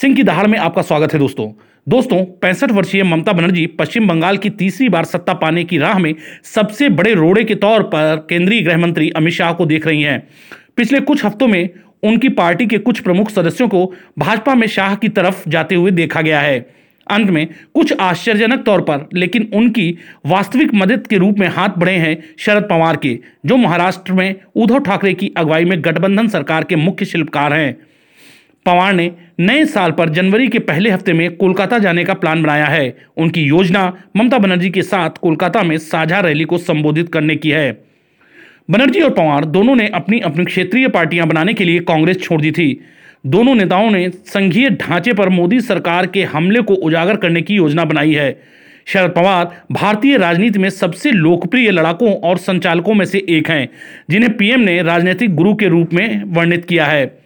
सिंह की दहाड़ में आपका स्वागत है दोस्तों। दोस्तों, पैंसठ वर्षीय ममता बनर्जी पश्चिम बंगाल की तीसरी बार सत्ता पाने की राह में सबसे बड़े रोड़े के तौर पर केंद्रीय गृह मंत्री अमित शाह को देख रही हैं। पिछले कुछ हफ्तों में उनकी पार्टी के कुछ प्रमुख सदस्यों को भाजपा में शाह की तरफ़ जाते हुए देखा गया है। अंत में कुछ आश्चर्यजनक तौर पर, लेकिन उनकी वास्तविक मदद के रूप में हाथ बढ़े हैं शरद पवार के, जो महाराष्ट्र में उद्धव ठाकरे की अगुवाई में गठबंधन सरकार के मुख्य शिल्पकार हैं। पवार ने नए साल पर जनवरी के पहले हफ़्ते में कोलकाता जाने का प्लान बनाया है। उनकी योजना ममता बनर्जी के साथ कोलकाता में साझा रैली को संबोधित करने की है। बनर्जी और पवार दोनों ने अपनी अपनी क्षेत्रीय पार्टियाँ बनाने के लिए कांग्रेस छोड़ दी थी। दोनों नेताओं ने संघीय ढांचे पर मोदी सरकार के हमले को उजागर करने की योजना बनाई है। शरद पवार भारतीय राजनीति में सबसे लोकप्रिय लड़ाकों और संचालकों में से एक हैं, जिन्हें पीएम ने राजनीतिक गुरु के रूप में वर्णित किया है।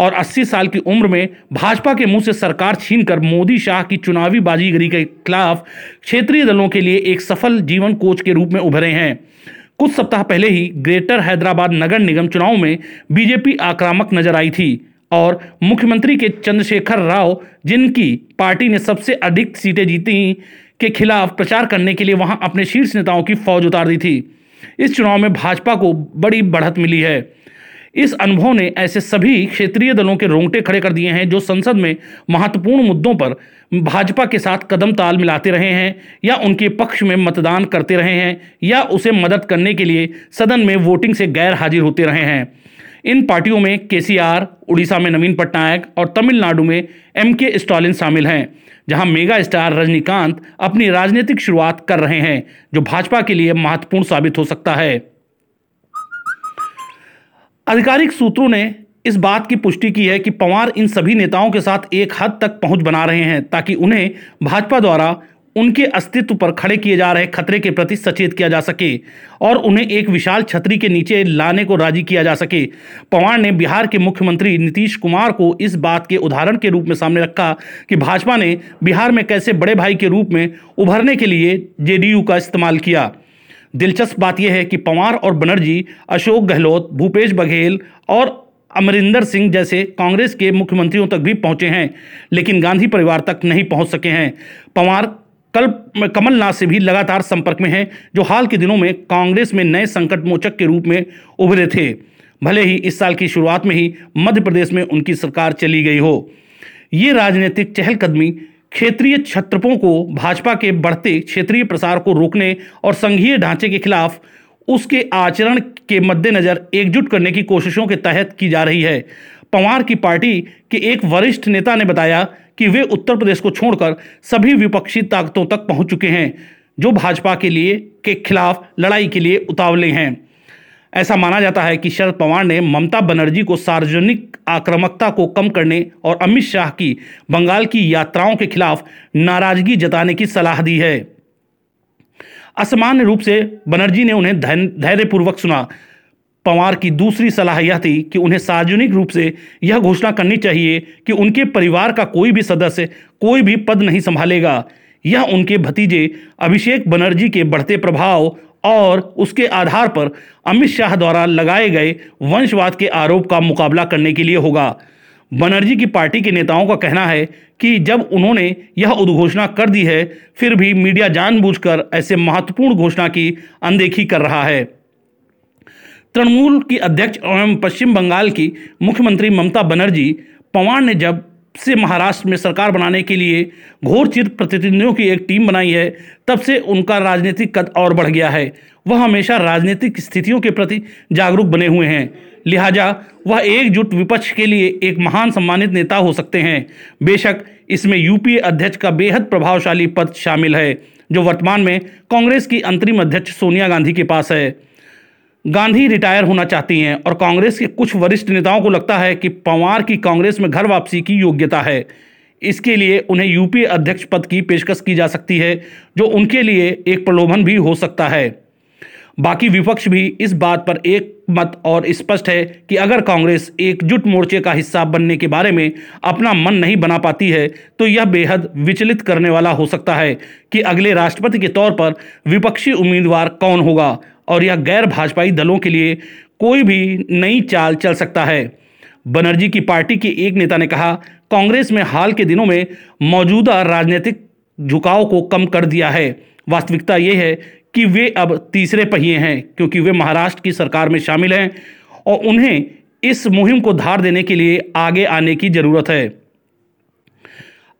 और 80 साल की उम्र में भाजपा के मुँह से सरकार छीनकर मोदी शाह की चुनावी बाजीगरी के खिलाफ क्षेत्रीय दलों के लिए एक सफल जीवन कोच के रूप में उभरे हैं। कुछ सप्ताह पहले ही ग्रेटर हैदराबाद नगर निगम चुनाव में बीजेपी आक्रामक नज़र आई थी और मुख्यमंत्री के चंद्रशेखर राव, जिनकी पार्टी ने सबसे अधिक सीटें जीती के खिलाफ प्रचार करने के लिए वहाँ अपने शीर्ष नेताओं की फौज उतार दी थी। इस चुनाव में भाजपा को बड़ी बढ़त मिली है। इस अनुभव ने ऐसे सभी क्षेत्रीय दलों के रोंगटे खड़े कर दिए हैं जो संसद में महत्वपूर्ण मुद्दों पर भाजपा के साथ कदम ताल मिलाते रहे हैं या उनके पक्ष में मतदान करते रहे हैं या उसे मदद करने के लिए सदन में वोटिंग से गैर हाजिर होते रहे हैं। इन पार्टियों में केसीआर, उड़ीसा में नवीन पटनायक और तमिलनाडु में एम के स्टालिन शामिल हैं, जहाँ मेगा स्टार रजनीकांत अपनी राजनीतिक शुरुआत कर रहे हैं, जो भाजपा के लिए महत्वपूर्ण साबित हो सकता है। आधिकारिक सूत्रों ने इस बात की पुष्टि की है कि पवार इन सभी नेताओं के साथ एक हद तक पहुँच बना रहे हैं ताकि उन्हें भाजपा द्वारा उनके अस्तित्व पर खड़े किए जा रहे खतरे के प्रति सचेत किया जा सके और उन्हें एक विशाल छतरी के नीचे लाने को राज़ी किया जा सके। पवार ने बिहार के मुख्यमंत्री नीतीश कुमार को इस बात के उदाहरण के रूप में सामने रखा कि भाजपा ने बिहार में कैसे बड़े भाई के रूप में उभरने के लिए जेडीयू का इस्तेमाल किया। दिलचस्प बात यह है कि पवार और बनर्जी, अशोक गहलोत, भूपेश बघेल और अमरिंदर सिंह जैसे कांग्रेस के मुख्यमंत्रियों तक भी पहुँचे हैं, लेकिन गांधी परिवार तक नहीं पहुँच सके हैं। पवार कल कमलनाथ से भी लगातार संपर्क में हैं, जो हाल के दिनों में कांग्रेस में नए संकट मोचक के रूप में उभरे थे। भले ही इस साल की शुरुआत में ही मध्य प्रदेश में उनकी सरकार चली गई हो। ये राजनीतिक चहलकदमी क्षेत्रीय छत्रपों को भाजपा के बढ़ते क्षेत्रीय प्रसार को रोकने और संघीय ढांचे के खिलाफ उसके आचरण के मद्देनजर एकजुट करने की कोशिशों के तहत की जा रही है। पवार की पार्टी के एक वरिष्ठ नेता ने बताया कि वे उत्तर प्रदेश को छोड़कर सभी विपक्षी ताकतों तक पहुँच चुके हैं, जो भाजपा के लिए के खिलाफ लड़ाई के लिए उतावले हैं। ऐसा माना जाता है कि शरद पवार ने ममता बनर्जी को सार्वजनिक आक्रामकता को कम करने और अमित शाह की बंगाल की यात्राओं के खिलाफ नाराज़गी जताने की सलाह दी है। असामान्य रूप से बनर्जी ने उन्हें धैर्यपूर्वक सुना। पवार की दूसरी सलाह यह थी कि उन्हें सार्वजनिक रूप से यह घोषणा करनी चाहिए कि उनके परिवार का कोई भी सदस्य कोई भी पद नहीं संभालेगा। यह उनके भतीजे अभिषेक बनर्जी के बढ़ते प्रभाव और उसके आधार पर अमित शाह द्वारा लगाए गए वंशवाद के आरोप का मुकाबला करने के लिए होगा। बनर्जी की पार्टी के नेताओं का कहना है कि जब उन्होंने यह उद्घोषणा कर दी है, फिर भी मीडिया जानबूझकर ऐसे महत्वपूर्ण घोषणा की अनदेखी कर रहा है। तृणमूल की अध्यक्ष एवं पश्चिम बंगाल की मुख्यमंत्री ममता बनर्जी, पवार ने जब से महाराष्ट्र में सरकार बनाने के लिए घोरचित प्रतिनिधियों की एक टीम बनाई है, तब से उनका राजनीतिक कद और बढ़ गया है। वह हमेशा राजनीतिक स्थितियों के प्रति जागरूक बने हुए हैं। लिहाजा वह एकजुट विपक्ष के लिए एक महान सम्मानित नेता हो सकते हैं। बेशक इसमें यूपीए अध्यक्ष का बेहद प्रभावशाली पद शामिल है, जो वर्तमान में कांग्रेस की अंतरिम अध्यक्ष सोनिया गांधी के पास है। गांधी रिटायर होना चाहती हैं और कांग्रेस के कुछ वरिष्ठ नेताओं को लगता है कि पवार की कांग्रेस में घर वापसी की योग्यता है। इसके लिए उन्हें यूपीए अध्यक्ष पद की पेशकश की जा सकती है, जो उनके लिए एक प्रलोभन भी हो सकता है। बाकी विपक्ष भी इस बात पर एक मत और स्पष्ट है कि अगर कांग्रेस एकजुट मोर्चे का हिस्सा बनने के बारे में अपना मन नहीं बना पाती है तो यह बेहद विचलित करने वाला हो सकता है कि अगले राष्ट्रपति के तौर पर विपक्षी उम्मीदवार कौन होगा और यह गैर भाजपाई दलों के लिए कोई भी नई चाल चल सकता है। बनर्जी की पार्टी के एक नेता ने कहा, कांग्रेस में हाल के दिनों में मौजूदा राजनीतिक झुकाव को कम कर दिया है। वास्तविकता ये है कि वे अब तीसरे पहिए हैं, क्योंकि वे महाराष्ट्र की सरकार में शामिल हैं और उन्हें इस मुहिम को धार देने के लिए आगे आने की ज़रूरत है।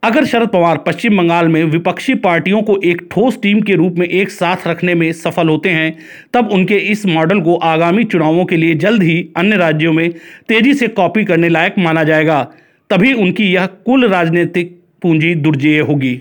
अगर शरद पवार पश्चिम बंगाल में विपक्षी पार्टियों को एक ठोस टीम के रूप में एक साथ रखने में सफल होते हैं, तब उनके इस मॉडल को आगामी चुनावों के लिए जल्द ही अन्य राज्यों में तेज़ी से कॉपी करने लायक माना जाएगा। तभी उनकी यह कुल राजनीतिक पूंजी दुर्जेय होगी।